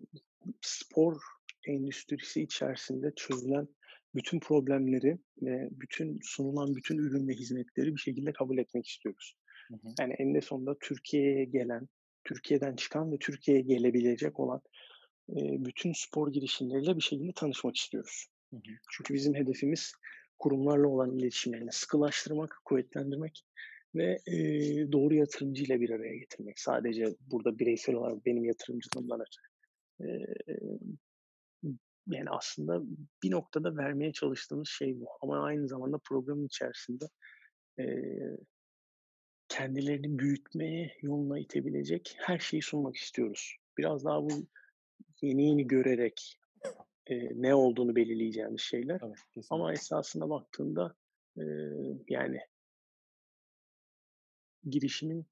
spor endüstrisi içerisinde çözülen bütün problemleri ve bütün sunulan bütün ürün ve hizmetleri bir şekilde kabul etmek istiyoruz. Hı hı. Yani eninde sonunda Türkiye'ye gelen, Türkiye'den çıkan ve Türkiye'ye gelebilecek olan e, bütün spor girişimleriyle bir şekilde tanışmak istiyoruz. Hı hı. Çünkü bizim hedefimiz kurumlarla olan iletişimlerini sıkılaştırmak, kuvvetlendirmek ve e, doğru yatırımcıyla bir araya getirmek. Sadece burada bireysel olarak benim yatırımcılığımdan öte. E, yani aslında bir noktada vermeye çalıştığımız şey bu. Ama aynı zamanda programın içerisinde e, kendilerini büyütmeye yoluna itebilecek her şeyi sunmak istiyoruz. Biraz daha bu yeni yeni görerek e, ne olduğunu belirleyeceğimiz şeyler. Evet, Ama esasına baktığında e, yani girişimin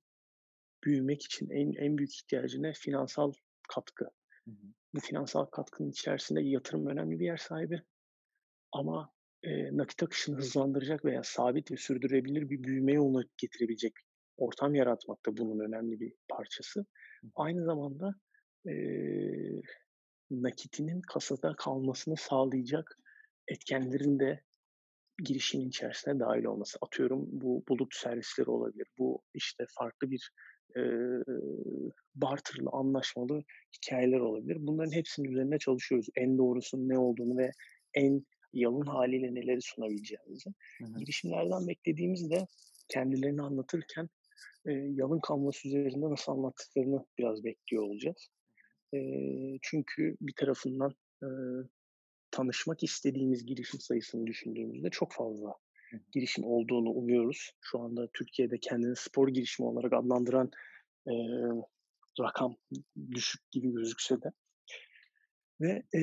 büyümek için en en büyük ihtiyacı ne? Finansal katkı. Hı hı. Bu finansal katkının içerisinde yatırım önemli bir yer sahibi. Ama e, nakit akışını hızlandıracak veya sabit ve sürdürülebilir bir büyüme yoluna getirebilecek ortam yaratmak da bunun önemli bir parçası. Hı. Aynı zamanda e, nakitinin kasada kalmasını sağlayacak etkenlerin de girişimin içerisine dahil olması. Atıyorum bu bulut servisleri olabilir. Bu işte farklı bir e, barterlı, anlaşmalı hikayeler olabilir. Bunların hepsinin üzerinde çalışıyoruz. En doğrusunun ne olduğunu ve en yalın haliyle neleri sunabileceğimizi. Hı hı. Girişimlerden beklediğimiz de kendilerini anlatırken e, yalın kalması üzerinde nasıl anlattıklarını biraz bekliyor olacağız. E, çünkü bir tarafından e, tanışmak istediğimiz girişim sayısını düşündüğümüzde çok fazla girişim olduğunu umuyoruz. Şu anda Türkiye'de kendini spor girişimi olarak adlandıran e, rakam düşük gibi gözükse de. Ve e,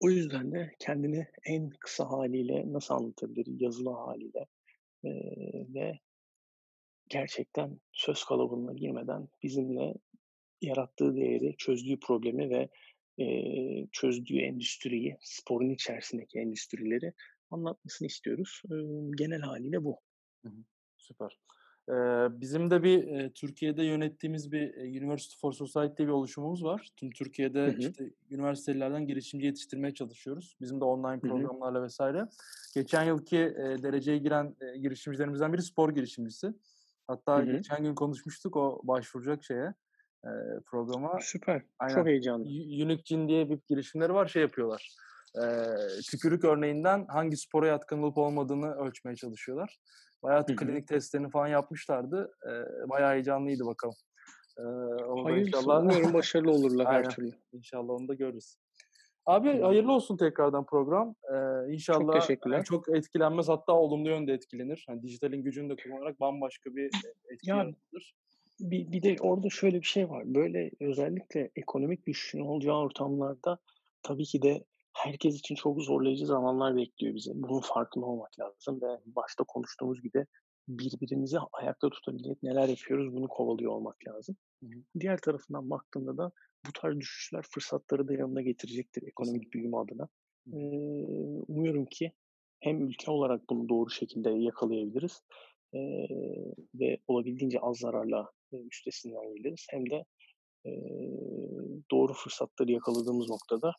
o yüzden de kendini en kısa haliyle nasıl anlatabilir, yazılı haliyle e, ve gerçekten söz kalabalığına girmeden bizimle yarattığı değeri, çözdüğü problemi ve e, çözdüğü endüstriyi, sporun içerisindeki endüstrileri anlatmasını istiyoruz. E, genel haliyle bu. Hı hı, süper. Ee, bizim de bir e, Türkiye'de yönettiğimiz bir e, University for Society bir oluşumumuz var. Tüm Türkiye'de hı hı. işte üniversitelerden girişimci yetiştirmeye çalışıyoruz. Bizim de online programlarla hı hı. vesaire. Geçen yılki e, dereceye giren e, girişimcilerimizden biri spor girişimcisi. Hatta hı hı. geçen gün konuşmuştuk o başvuracak şeye e, programa. Süper. Aynen. Çok heyecanlı. Unique diye bir girişimleri var şey yapıyorlar. E, tükürük örneğinden hangi spora yatkın olup olmadığını ölçmeye çalışıyorlar. Bayağı Hı-hı. klinik testlerini falan yapmışlardı. E, bayağı heyecanlıydı bakalım. E, Hayırlısı. Inşallah... Başarılı olurlar her türlü. İnşallah onu da görürüz. Abi hayırlı olsun tekrardan program. Ee, inşallah çok, teşekkürler. Çok etkilenmez hatta olumlu yönde etkilenir. Yani dijitalin gücünü de kullanarak bambaşka bir etki yani, yaratılır bir, bir de orada şöyle bir şey var. Böyle özellikle ekonomik düşüşün olacağı ortamlarda tabii ki de herkes için çok zorlayıcı zamanlar bekliyor bizi. Bunun farkında olmak lazım ve başta konuştuğumuz gibi birbirimizi ayakta tutabilecek neler yapıyoruz bunu kovalıyor olmak lazım. Diğer tarafından baktığında da bu tarz düşüşler fırsatları da yanına getirecektir ekonomik büyüme adına. Ee, umuyorum ki hem ülke olarak bunu doğru şekilde yakalayabiliriz e, ve olabildiğince az zararla üstesinden geliriz. Hem de e, doğru fırsatları yakaladığımız noktada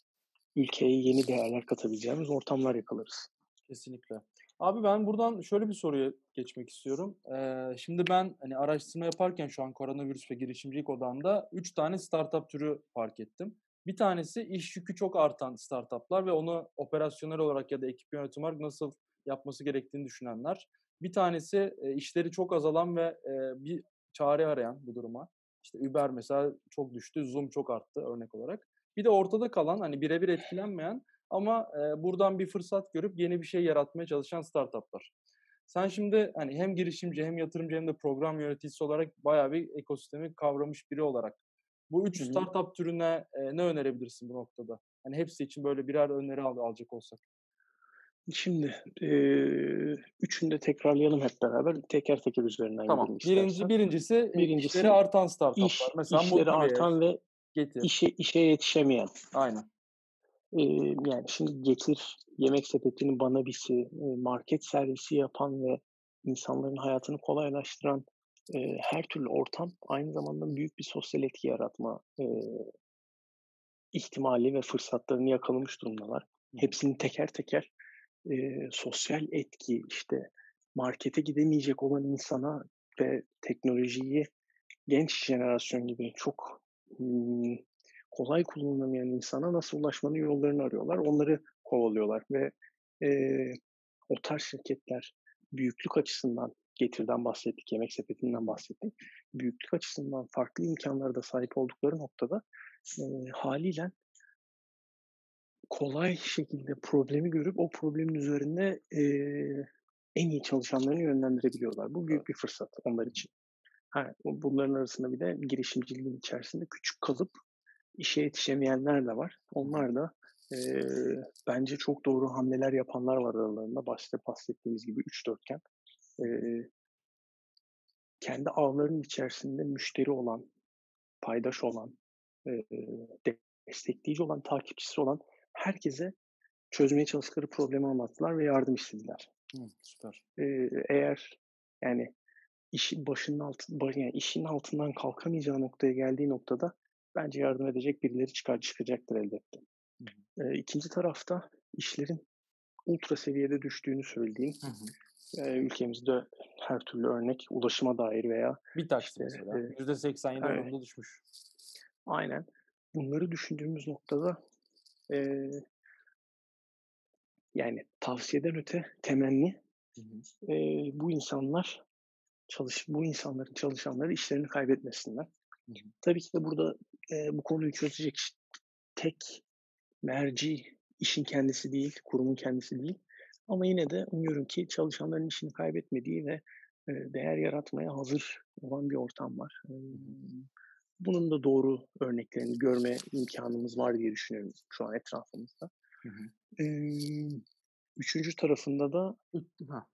ülkeye yeni değerler katabileceğimiz ortamlar yakalarız. Kesinlikle. Abi ben buradan şöyle bir soruya geçmek istiyorum. Ee, şimdi ben hani araştırma yaparken şu an koronavirüs ve girişimcilik odağında 3 tane startup türü fark ettim. Bir tanesi iş yükü çok artan startuplar ve onu operasyonel olarak ya da ekip yönetim olarak nasıl yapması gerektiğini düşünenler. Bir tanesi e, işleri çok azalan ve e, bir çare arayan bu duruma. İşte Uber mesela çok düştü, Zoom çok arttı örnek olarak. Bir de ortada kalan hani birebir etkilenmeyen ama e, buradan bir fırsat görüp yeni bir şey yaratmaya çalışan startuplar. Sen şimdi hani hem girişimci hem yatırımcı hem de program yöneticisi olarak bayağı bir ekosistemi kavramış biri olarak bu üç Hı-hı. startup türüne e, ne önerebilirsin bu noktada? Hani hepsi için böyle birer öneri al, alacak olsak. Şimdi e, üçünü de tekrarlayalım hep beraber. Teker teker üzerinden Tamam. gidelim Birinci, birincisi, Birincisi, işleri artan startuplar. İş, Mesela işleri artan ve Getir. işe, işe yetişemeyen. Aynen. Ee, yani şimdi Getir, Yemek Sepeti'nin Banabisi, e, market servisi yapan ve insanların hayatını kolaylaştıran e, her türlü ortam aynı zamanda büyük bir sosyal etki yaratma e, ihtimali ve fırsatlarını yakalamış durumdalar. Hepsini teker teker e, sosyal etki işte markete gidemeyecek olan insana ve teknolojiyi genç jenerasyon gibi çok hmm, kolay kullanılamayan insana nasıl ulaşmanın yollarını arıyorlar. Onları kovalıyorlar ve e, o tarz şirketler büyüklük açısından getirden bahsettik, yemek sepetinden bahsettik. Büyüklük açısından farklı imkanlara da sahip oldukları noktada e, haliyle kolay şekilde problemi görüp o problemin üzerinde e, en iyi çalışanlarını yönlendirebiliyorlar. Bu büyük bir fırsat onlar için. Ha, bunların arasında bir de girişimciliğin içerisinde küçük kalıp işe yetişemeyenler de var. Onlar da e, bence çok doğru hamleler yapanlar var aralarında. Başta bahsettiğimiz gibi üç dörtgen. E, kendi ağlarının içerisinde müşteri olan, paydaş olan, e, destekleyici olan, takipçisi olan herkese çözmeye çalıştıkları problemi anlattılar ve yardım istediler. Hı, süper. Ee, eğer yani işin başının altı, yani işin altından kalkamayacağı noktaya geldiği noktada bence yardım edecek birileri çıkar çıkacaktır elbette. Ee, ikinci tarafta işlerin ultra seviyede düştüğünü söylediğim Hı hı. e, ülkemizde her türlü örnek ulaşıma dair veya Bir taksi işte, mesela. e, %87 evet. oranında düşmüş. aynen bunları düşündüğümüz noktada e, yani tavsiyeden öte temenni Hı hı. e, bu insanlar çalış bu insanların çalışanları işlerini kaybetmesinler. Hı hı. Tabii ki de burada e, bu konuyu çözecek tek merci işin kendisi değil, kurumun kendisi değil. Ama yine de umuyorum ki çalışanların işini kaybetmediği ve e, değer yaratmaya hazır olan bir ortam var. E, bunun da doğru örneklerini görme imkanımız var diye düşünüyorum şu an etrafımızda. Hı hı. E, üçüncü tarafında da Ha.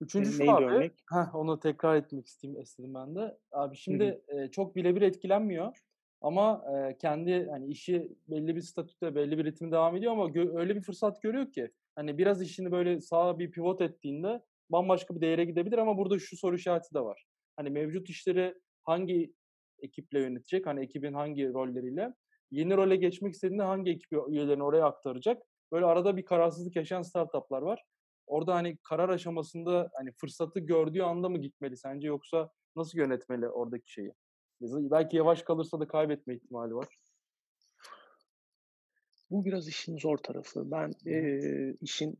Üçüncü şu abi. örnek? Heh, onu tekrar etmek isteyeyim istedim ben de. Abi şimdi e, çok birebir etkilenmiyor. Ama e, kendi hani işi belli bir statüde, belli bir ritimde devam ediyor ama gö- öyle bir fırsat görüyor ki hani biraz işini böyle sağa bir pivot ettiğinde bambaşka bir değere gidebilir ama burada şu soru işareti de var. Hani mevcut işleri hangi ekiple yönetecek? Hani ekibin hangi rolleriyle? Yeni role geçmek istediğinde hangi ekip üyelerini oraya aktaracak? Böyle arada bir kararsızlık yaşayan startuplar var. Orada hani karar aşamasında hani fırsatı gördüğü anda mı gitmeli sence yoksa nasıl yönetmeli oradaki şeyi? Belki yavaş kalırsa da kaybetme ihtimali var. Bu biraz işin zor tarafı. Ben eee, işin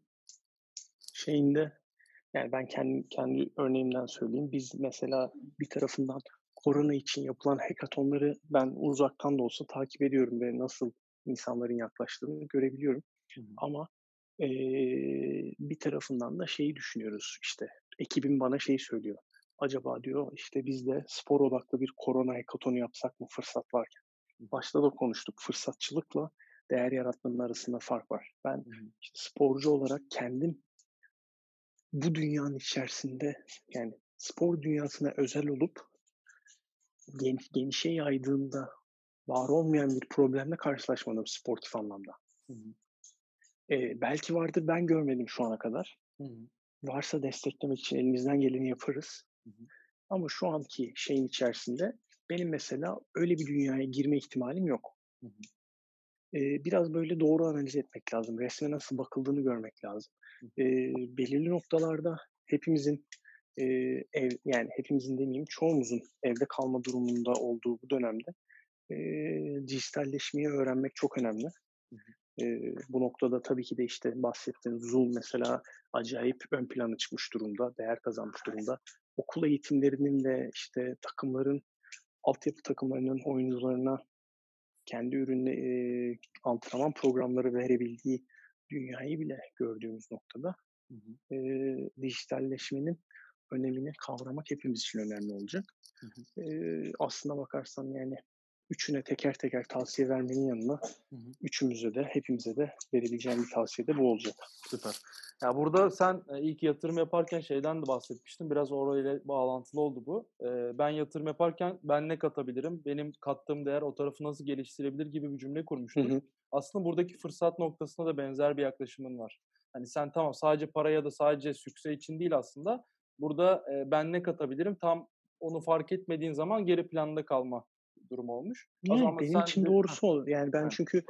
şeyinde yani ben kendi kendi örneğimden söyleyeyim. Biz mesela bir tarafından korona için yapılan hackathonları ben uzaktan da olsa takip ediyorum ve nasıl insanların yaklaştığını görebiliyorum. Hı hı. Ama eee, bir tarafından da şeyi düşünüyoruz işte ekibim bana şey söylüyor. Acaba diyor işte biz de spor odaklı bir korona hackathonu yapsak mı fırsat varken. Başta da konuştuk fırsatçılıkla değer yaratmanın arasında fark var. Ben hı. işte sporcu olarak kendim bu dünyanın içerisinde yani spor dünyasına özel olup gen, genişe yaydığında var olmayan bir problemle karşılaşmadım sportif anlamda. Hı hı. Ee, belki vardır ben görmedim şu ana kadar. Hı hı. Varsa desteklemek için elimizden geleni yaparız. Hı hı. Ama şu anki şeyin içerisinde benim mesela öyle bir dünyaya girme ihtimalim yok. Hı hı. Ee, biraz böyle doğru analiz etmek lazım. Resme nasıl bakıldığını görmek lazım. Ee, belirli noktalarda hepimizin e, ev yani hepimizin demeyeyim çoğumuzun evde kalma durumunda olduğu bu dönemde e, dijitalleşmeyi öğrenmek çok önemli. Hı E, bu noktada tabii ki de işte bahsettiğim Zoom mesela acayip ön plana çıkmış durumda, değer kazanmış durumda. Okul eğitimlerinin de işte takımların, altyapı takımlarının oyuncularına kendi ürünle e, antrenman programları verebildiği dünyayı bile gördüğümüz noktada Hı hı. e, dijitalleşmenin önemini kavramak hepimiz için önemli olacak. Hı hı. E, aslına bakarsan yani üçüne teker teker tavsiye vermenin yanına Hı hı. üçümüze de hepimize de verebileceğim bir tavsiye de bu olacak. Süper. Ya burada sen e, ilk yatırım yaparken şeyden de bahsetmiştin. Biraz orayla bağlantılı oldu bu. Ben yatırım yaparken ben ne katabilirim? Benim kattığım değer o tarafı nasıl geliştirebilir gibi bir cümle Hı hı. Aslında buradaki fırsat noktasında da benzer bir yaklaşımın var. Hani sen tamam sadece para ya da sadece sükse için değil aslında. Burada e, ben ne katabilirim? Tam onu fark etmediğin zaman geri planda kalma durumu olmuş. Yani benim için de- doğrusu o. Yani ben Ha, çünkü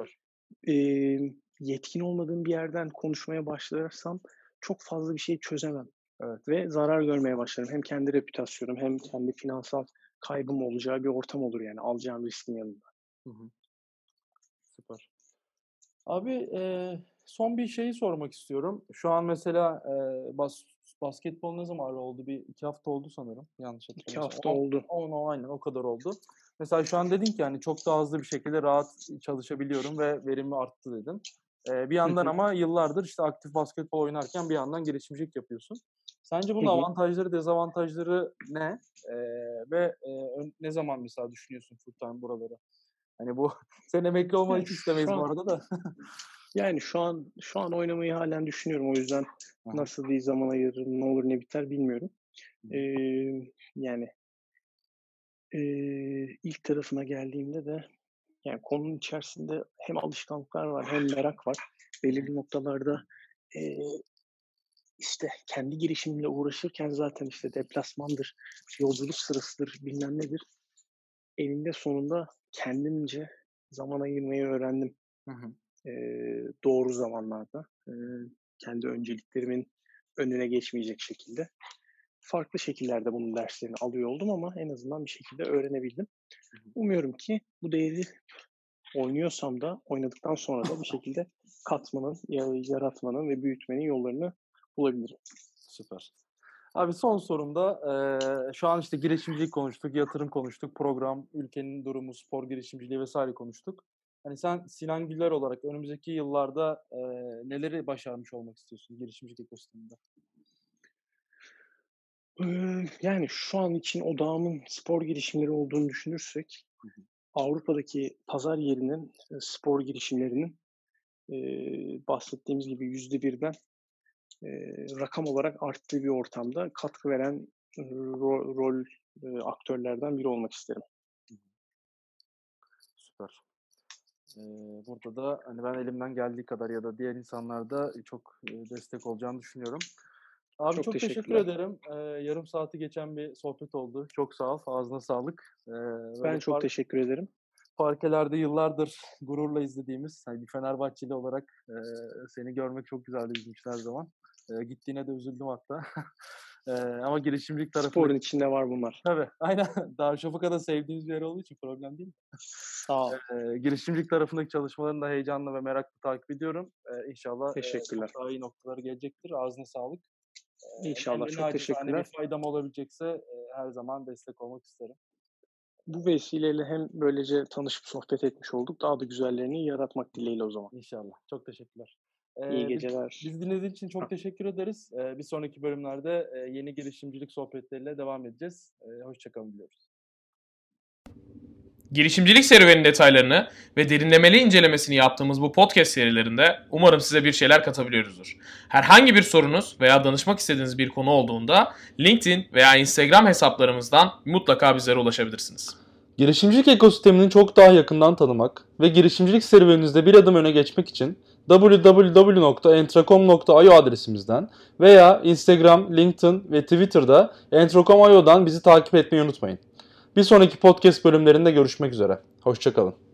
eee, yetkin olmadığım bir yerden konuşmaya başlarsam çok fazla bir şey çözemem. Evet. Ve zarar görmeye başlarım. Hem kendi reputasyonum hem kendi finansal kaybım olacağı bir ortam olur yani alacağım riskin yanında. Hı hı. Süper. Abi eee, son bir şeyi sormak istiyorum. Şu an mesela eee, bas, basketbol ne zaman oldu? Bir iki hafta oldu sanırım. Yanlış İki hatırlamıyorsam. hafta On- oldu. on, on, aynen o kadar oldu. Mesela şu an dedin ki hani çok daha hızlı bir şekilde rahat çalışabiliyorum ve verimi arttı dedin. Eee, bir yandan ama yıllardır işte aktif basketbol oynarken bir yandan girişimcilik yapıyorsun. Sence bunun avantajları, dezavantajları ne? Eee, ve ön- ne zaman mesela düşünüyorsun full time buraları? Hani bu sen emekli olmayı hiç istemeyiz bu arada da. Yani şu an şu an oynamayı halen düşünüyorum. O yüzden nasıl bir zaman ayırırım, ne olur ne biter bilmiyorum. Eee, yani eee, ilk tarafına geldiğimde de yani konunun içerisinde hem alışkanlıklar var hem merak var. Belirli noktalarda eee, işte kendi girişimimle uğraşırken zaten işte deplasmandır, yolculuk sırasıdır, bilmem nedir. Eninde sonunda kendimce zaman ayırmayı öğrendim. Hı hı. Eee, doğru zamanlarda. Eee, kendi önceliklerimin önüne geçmeyecek şekilde. Farklı şekillerde bunun derslerini alıyor oldum ama en azından bir şekilde öğrenebildim. Umuyorum ki bu değeri oynuyorsam da oynadıktan sonra da bir şekilde katmanın, ya- yaratmanın ve büyütmenin yollarını bulabilirim. Süper. Abi son sorumda eee, şu an işte girişimcilik konuştuk, yatırım konuştuk, program, ülkenin durumu, spor girişimciliği vesaire konuştuk. Hani sen Sinan Güller olarak önümüzdeki yıllarda eee, neleri başarmış olmak istiyorsun girişimcilik ekosisteminde? Yani şu an için odağımın spor girişimleri olduğunu düşünürsek Hı hı. Avrupa'daki pazar yerinin e, spor girişimlerinin eee, bahsettiğimiz gibi yüzde birden eee, rakam olarak arttığı bir ortamda katkı veren e, ro- rol e, aktörlerden biri olmak isterim. Süper. Burada da hani ben elimden geldiği kadar ya da diğer insanlar da çok e, destek olacağını düşünüyorum. Abi Çok çok, teşekkür ederim. Eee, yarım saati geçen bir sohbet oldu. Çok sağ ol. Ağzına sağlık. Eee, Ben çok teşekkür ederim. parkelerde yıllardır gururla izlediğimiz hani bir Fenerbahçeli olarak eee, seni görmek çok güzeldi bizim için her zaman. Eee, gittiğine de üzüldüm hatta. Eee, ama girişimcilik tarafında Sporun içinde var bunlar. tabii aynen Darüşşafaka'da sevdiğimiz bir yer olduğu için problem değil. Sağ ol. Eee, girişimcilik tarafındaki çalışmalarını da heyecanla ve merakla takip ediyorum. Eee inşallah Teşekkürler. çok daha iyi noktalara gelecektir. Ağzına sağlık. Eee, İnşallah. Çok teşekkürler. bir faydam olabilecekse eee, her zaman destek olmak isterim. Bu vesileyle hem böylece tanışıp sohbet etmiş olduk. Daha da güzellerini yaratmak dileğiyle o zaman. İnşallah. Çok teşekkürler. İyi Eee, biz- geceler. Bizi dinlediğiniz için çok teşekkür ederiz. Bir sonraki bölümlerde yeni girişimcilik sohbetleriyle devam edeceğiz. Hoşçakalın diliyoruz. Girişimcilik serüvenin detaylarını ve derinlemeli incelemesini yaptığımız bu podcast serilerinde umarım size bir şeyler katabiliyoruzdur. Herhangi bir sorunuz veya danışmak istediğiniz bir konu olduğunda LinkedIn veya Instagram hesaplarımızdan mutlaka bizlere ulaşabilirsiniz. Girişimcilik ekosistemini çok daha yakından tanımak ve girişimcilik serüveninizde bir adım öne geçmek için www.entracom.io adresimizden veya Instagram, LinkedIn ve Twitter'da entracom.io'dan bizi takip etmeyi unutmayın. Bir sonraki podcast bölümlerinde görüşmek üzere. Hoşçakalın.